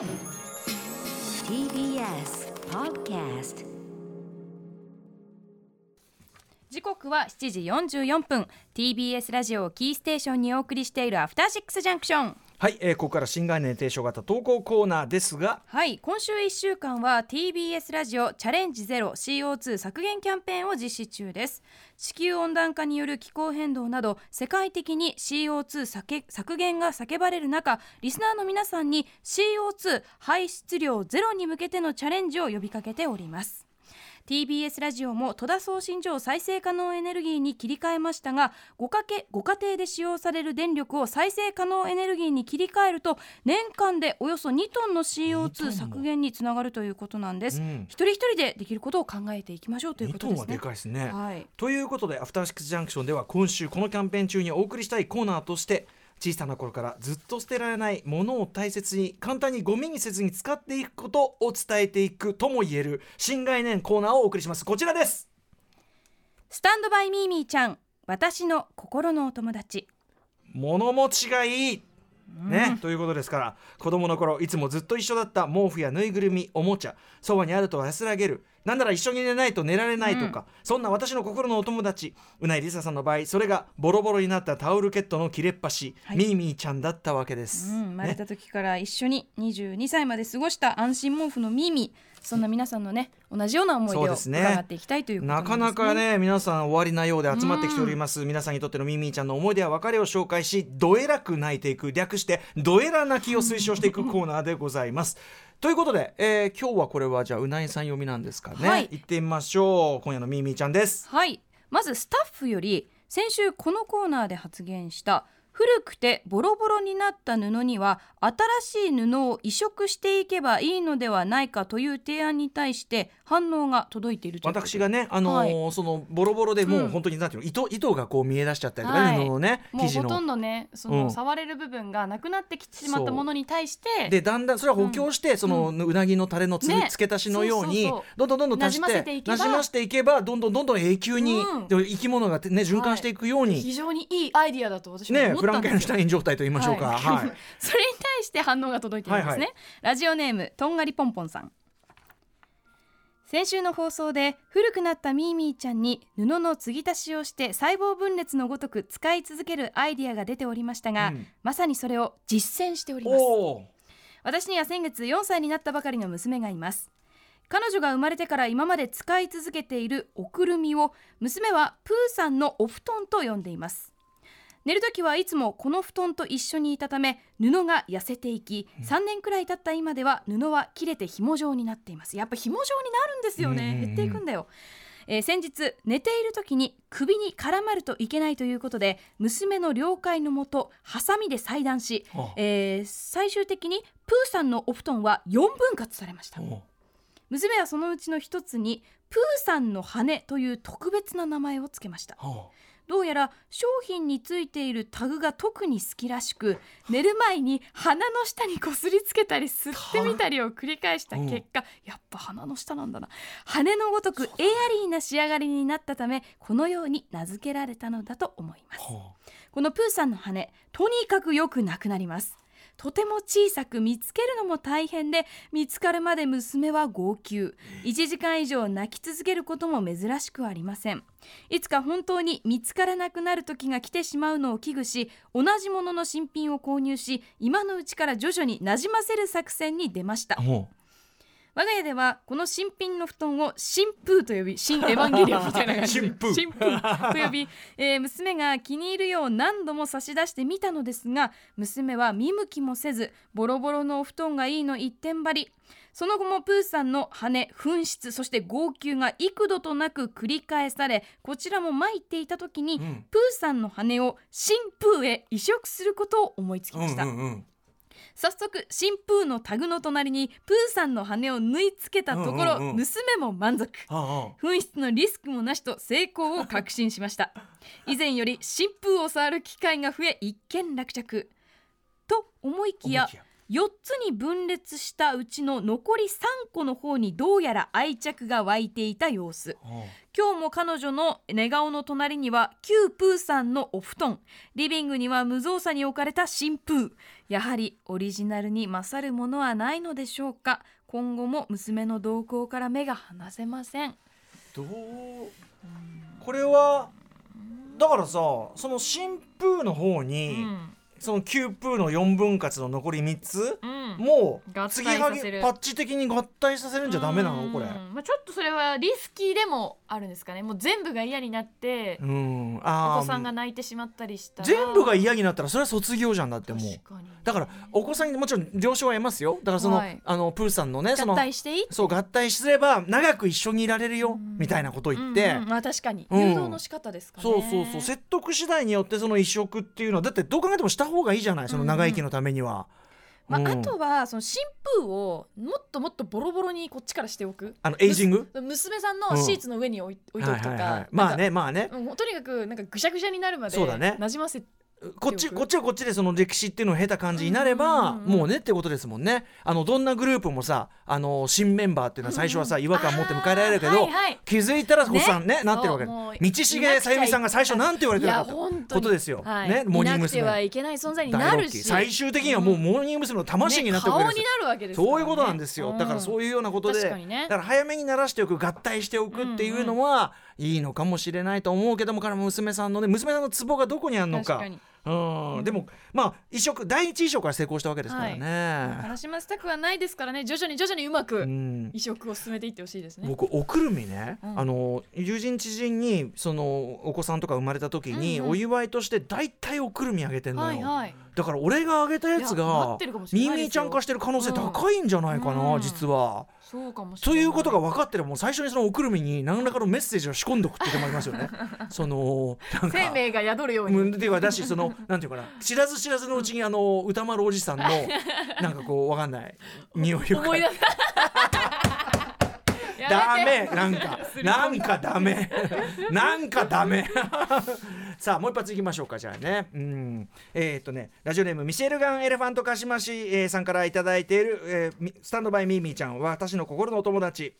TBS Podcast 時刻は7時44分。TBS ラジオをキーステーションにお送りしているアフターシックスジャンクション。はい、えー、ここから新概念提唱型投稿コーナーですがはい今週1週間は TBS ラジオチャレンジゼロ CO2 削減キャンペーンを実施中です。地球温暖化による気候変動など世界的に CO2 削削減が叫ばれる中リスナーの皆さんに CO2 排出量ゼロに向けてのチャレンジを呼びかけております。TBS ラジオも戸田送信所を再生可能エネルギーに切り替えましたがご家けご家庭で使用される電力を再生可能エネルギーに切り替えると年間でおよそ2トンの CO2 削減につながるということなんです、うん。一人一人でできることを考えていきましょうという2ことですね。トンはでかいですね。はい。ということでアフターシックスジャンクションでは今週このキャンペーン中にお送りしたいコーナーとして小さな頃からずっと捨てられないものを大切に簡単にゴミにせずに使っていくことを伝えていくとも言える新概念コーナーをお送りします。こちらです。スタンドバイミーミーちゃん私の心のお友達。物持ちがいい。ね、ということですから子供の頃いつもずっと一緒だった毛布やぬいぐるみおもちゃそばにあると安らげるなんなら一緒に寝ないと寝られないとか、そんな私の心のお友達うないりささんの場合それがボロボロになったタオルケットの切れっ端、はい。ミーミーちゃんだったわけです、うん、生まれねた時から一緒に22歳まで過ごした安心毛布のミーミーそんな皆さんのね同じような思い出を伺っていきたいということなかなかね皆さん終わりなようで集まってきております、皆さんにとってのミーミーちゃんの思い出や別れを紹介しどえらく泣いていく略してどえら泣きを推奨していくコーナーでございますということで、えー今日はこれはじゃあうなぎさん読みなんですかね、はい。行ってみましょう。今夜のミーミーちゃんです。はい。まずスタッフより先週このコーナーで発言した古くてボロボロになった布には新しい布を移植していけばいいのではないかという提案に対して反応が届いている私がね、あのーそのボロボロでもう本当になんていうの糸糸がこう見え出しちゃったりとかね、はい。布のねもうほとん。どねその、うん。触れる部分がなくなってきてしまったものに対してでだんだんそれは補強して、そのうなぎのタレのつ、ね付け足しのようにどんどんどんどん足してなじませていけばなじませていけばどんどんどんどん永久に、生き物がね循環していくように、非常にいいアイディアだと私も思ねフランケンシュタイン状態と言いましょうか。はい。はい。それに対して反応が届いているんですね、はいはラジオネームとんがりぽんぽんさん。先週の放送で古くなったミーミーちゃんに布の継ぎ足しをして細胞分裂のごとく使い続けるアイディアが出ておりましたが、うん。まさにそれを実践しております。私には先月4歳になったばかりの娘がいます。彼女が生まれてから今まで使い続けているおくるみを娘はプーさんのお布団と呼んでいます寝るときはいつもこの布団と一緒にいたため布が痩せていき3年くらい経った今では布は切れて紐状になっています。やっぱ紐状になるんですよね、うんうんうん。減っていくんだよ。えー先日寝ている時に首に絡まるといけないということで娘の了解のもとハサミで裁断し、はあえー最終的にプーさんのお布団は4分割されました。お娘はそのうちの一つにプーさんの羽という特別な名前を付けました。はどうやら商品についているタグが特に好きらしく寝る前に鼻の下にこすりつけたり吸ってみたりを繰り返した結果やっぱ鼻の下なんだな。羽のごとくエアリーな仕上がりになったためこのように名付けられたのだと思います。このプーさんの羽とにかくよくなくなりますとても小さく見つけるのも大変で見つかるまで娘は号泣。1時間以上泣き続けることも珍しくありません。いつか本当に見つからなくなる時が来てしまうのを危惧し同じものの新品を購入し今のうちから徐々になじませる作戦に出ました我が家ではこの新品の布団を新風と呼び新エヴァンゲリオンみたいな感じで。新風。新風と呼び、えー娘が気に入るよう何度も差し出してみたのですが娘は見向きもせずボロボロのお布団がいいの一点張り。その後もプーさんの羽紛失そして号泣が幾度となく繰り返されこちらも参っていた時に、うん。プーさんの羽を新風へ移植することを思いつきうました、うんうんうん早速新風のタグの隣にプーさんの羽を縫い付けたところ、うんうんうん。娘も満足。あ紛失のリスクもなしと成功を確信しました。以前より新風を触る機会が増え一件落着。と思いきや4つに分裂したうちの残り3個の方にどうやら愛着が湧いていた様子。今日も彼女の寝顔の隣には旧プーさんのお布団。リビングには無造作に置かれた新プーやはりオリジナルに勝るものはないのでしょうか。今後も娘の動向から目が離せません。どうこれはだからさその新風の方うに、んその旧風の4分割の残り3つ、うん。もう合体継ぎはぎパッチ的に合体させるんじゃダメなの？これ。うん。まあ、ちょっとそれはリスキーでもあるんですかね。もう全部が嫌になってうん。おあー子さんが泣いてしまったりしたら。全部が嫌になったらそれは卒業じゃんだってもう。確かに。だからお子さんにもちろん了承は得ますよ。だからその,、はい。あのプーさんのねその合体していい？そう合体すれば長く一緒にいられるよみたいなことを言って、うんうん。まあ確かに。うん。誘導の仕方ですかね、そうそうそう。説得次第によってその移植っていうのはだってどう考えてもした方がいいじゃないその長生きのためには。まあ、うん。あとはその新風をもっともっとボロボロにこっちからしておく。あのエイジング？む娘さんのシーツの上に置い,、置いとくとか、はいはいはい。まあねまあね。なんかもうとにかくなんかぐしゃぐしゃになるまでそうだね。なじませこっちこっちはこっちでその歴史っていうのを経た感じになれば、もうねってことですもんね。あのどんなグループもさあの新メンバーっていうのは最初はさ、違和感持って迎えられるけど、気づいたらお子さんね。なってるわけ。道重さゆみさんが最初なんて言われてなかった本当に。ことですよ、はい、ねモーニング娘。いけない存在になるし。最終的にはもうモーニング娘。の魂になってるわけですよ。ね顔になるわけですからね。そういうことなんですよ、だからそういうようなことで、だから早めに鳴らしておく合体しておくっていうのは、いいのかもしれないと思うけどもから娘さんのね娘さんのツボがどこにあるのかうん、でもまあ移植第一移植から成功したわけですからね、悲しませたくはないですからね。徐々に徐々にうまくうん。移植を進めていってほしいですね、僕おくるみね、うん。あの友人知人にそのお子さんとか生まれた時に、うんうん。お祝いとして大体おくるみあげてんのよ、はいはい。だから俺があげたやつがミーミーちゃん化してる可能性高いんじゃないかな、うん。実は。そうかもとない。いうことが分かってればもう最初にそのおくるみに何らかのメッセージを仕込んどくって手もありますよね。その生命が宿るように、うんではだしそのなんていうかな知らず知らずのうちにあの歌丸おじさんのなんかこうわかんない。匂いを思い出す。やダメなんか。なんかダメ。なんかダメさあもう一発いきましょうかじゃあね。うん。えーっとねラジオネームミシェルガン・エレファントカシマシ、えさんから頂いている、えースタンドバイミーミーちゃんは私の心のお友達。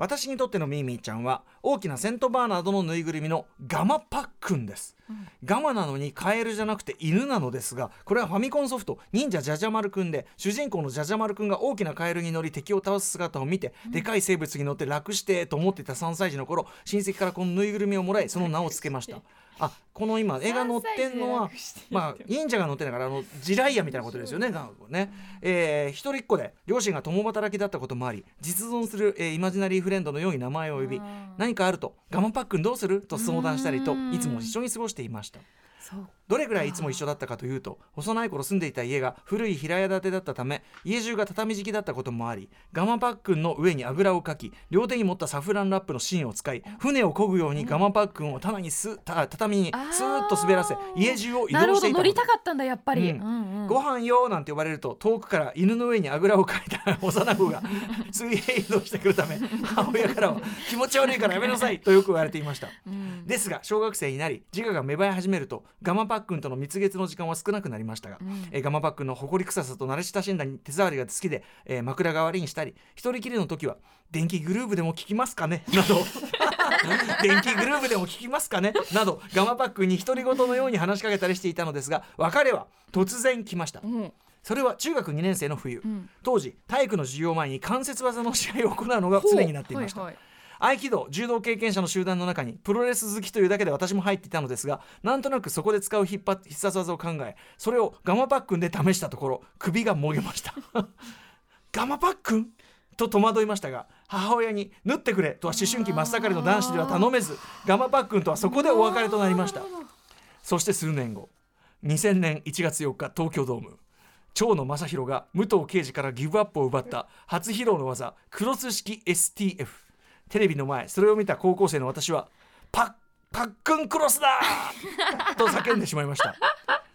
私にとってのミーミーちゃんは大きなセントバーナードのぬいぐるみのガマパックンです、ガマなのにカエルじゃなくて犬なのですがこれはファミコンソフト忍者ジャジャマルくんで主人公のジャジャマルくんが大きなカエルに乗り敵を倒す姿を見て、でかい生物に乗って楽してと思っていた3歳児の頃親戚からこのぬいぐるみをもらいその名を付けましたあこの今映画乗ってんのは3歳児で楽して。まあ忍者が乗ってんだからあの地雷屋みたいなことですよねがね、えー一人っ子で両親が共働きだったこともあり実存する、えーイマジナリーフレンドのように名前を呼びうん何かあると「ガマパックンどうする?」と相談したりとうん。いつも一緒に過ごしていましたどれぐらいいつも一緒だったかというと幼い頃住んでいた家が古い平屋建てだったため家中が畳敷きだったこともありガマパックンの上にあぐらをかき両手に持ったサフランラップの芯を使い船を漕ぐようにガマパックンを棚にすた畳にスーッと滑らせ家中を移動していた乗りたかったんだやっぱり、うん。うんうん。ご飯よなんて呼ばれると遠くから犬の上にあぐらをかいた幼子が 水平移動してくるため母親からは気持ち悪いからやめなさいとよく言われていました。うん。ですが小学生になり自我が芽生え始めるとガマパックンとの蜜月の時間は少なくなりましたが、うん。えーガマパックンの誇り臭さと慣れ親しんだ手触りが好きで、えー枕代わりにしたり一人きりの時は電気グルーブでも聞きますかね？など。電気グルーブでも聞きますかね？などガマパックンに独り言のように話しかけたりしていたのですが別れは突然来ました。うん。それは中学2年生の冬、うん。当時体育の授業前に関節技の試合を行うのが常になっていました、はいはい合気道柔道経験者の集団の中にプロレス好きというだけで私も入っていたのですがなんとなくそこで使う必殺技を考えそれをガマパックンで試したところ首がもげました。ガマパックン？と戸惑いましたが母親に「縫ってくれ」とは思春期真っ盛りの男子では頼めずガマパックンとはそこでお別れとなりました。そして数年後2000年1月4日東京ドーム。長野正弘が武藤敬司からギブアップを奪った初披露の技クロス式 STF テレビの前それを見た高校生の私はパッパックンクロスだと叫んでしまいました。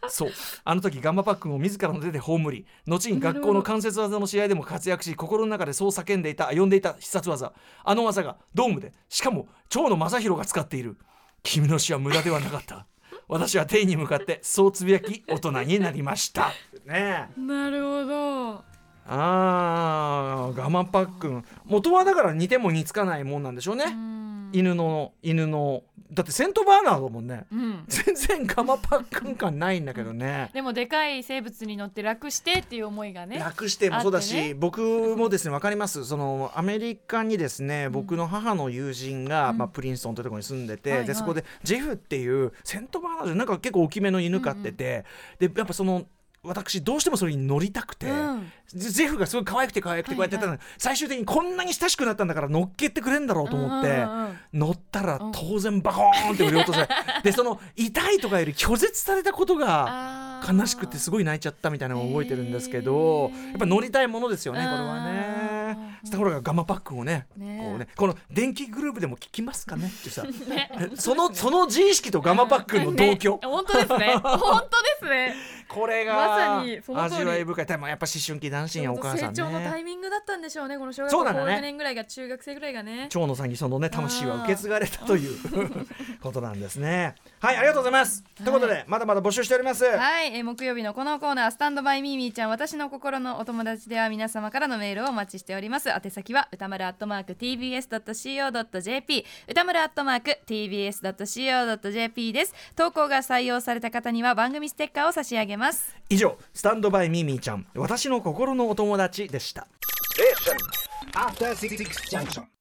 そう。あの時ガンマパックンを自らの手で葬り後に学校の関節技の試合でも活躍し心の中でそう叫んでいた呼んでいた必殺技。あの技がドームでしかも長野正弘が使っている。君の死は無駄ではなかった。私は天に向かってそうつぶやき大人になりました。ねえ。なるほどあーガマパックン。元はだから似ても似つかないもんなんでしょうね、うん。犬の犬の。だってセントバーナードだもんね。うん。全然ガマパックン感ないんだけどね。でもでかい生物に乗って楽してっていう思いがね楽してもそうだし、ね。僕もですね分かります。そのアメリカにですね僕の母の友人が、うん。まあ、プリンストンというところに住んでて、はいはい。でそこでジェフっていうセントバーナードでなんか結構大きめの犬飼ってて、でやっぱその私どうしてもそれに乗りたくて、うん。ジジェフがすごい可愛くて可愛くてこうやってたの、はい最終的にこんなに親しくなったんだから乗っけてくれんだろうと思って、うんうんうん乗ったら当然バコーンって振り落とされ でその痛いとかより拒絶されたことが悲しくてすごい泣いちゃったみたいなのを覚えてるんですけど、へー。やっぱ乗りたいものですよねこれはね。うん。ところがガマパックンをねね。こうねこの電気グループでも聞きますかねってさ ね。そのその自意識とガマパックンの同居、ね。本当ですね。本当ですねこれまがさに味わい深い。でもやっぱ思春期男子やお母さん成長のタねイミングだったんでしょうねこの小学校そうなんだね。高年ぐらいが中学生ぐらいがね。蝶野さんにそのね魂は受け継がれたという ことなんですね。はいありがとうございます、ということでまだまだ募集しております。はい、えー木曜日のこのコーナースタンドバイミーミーちゃん私の心のお友達では皆様からのメールをお待ちしております。宛先は歌丸アットマーク tbs.co.jp 歌丸アットマーク tbs.co.jp です。投稿が採用された方には番組ステッカーを差し上げます以上スタンドバイミーミーちゃん私の心のお友達でした Junction.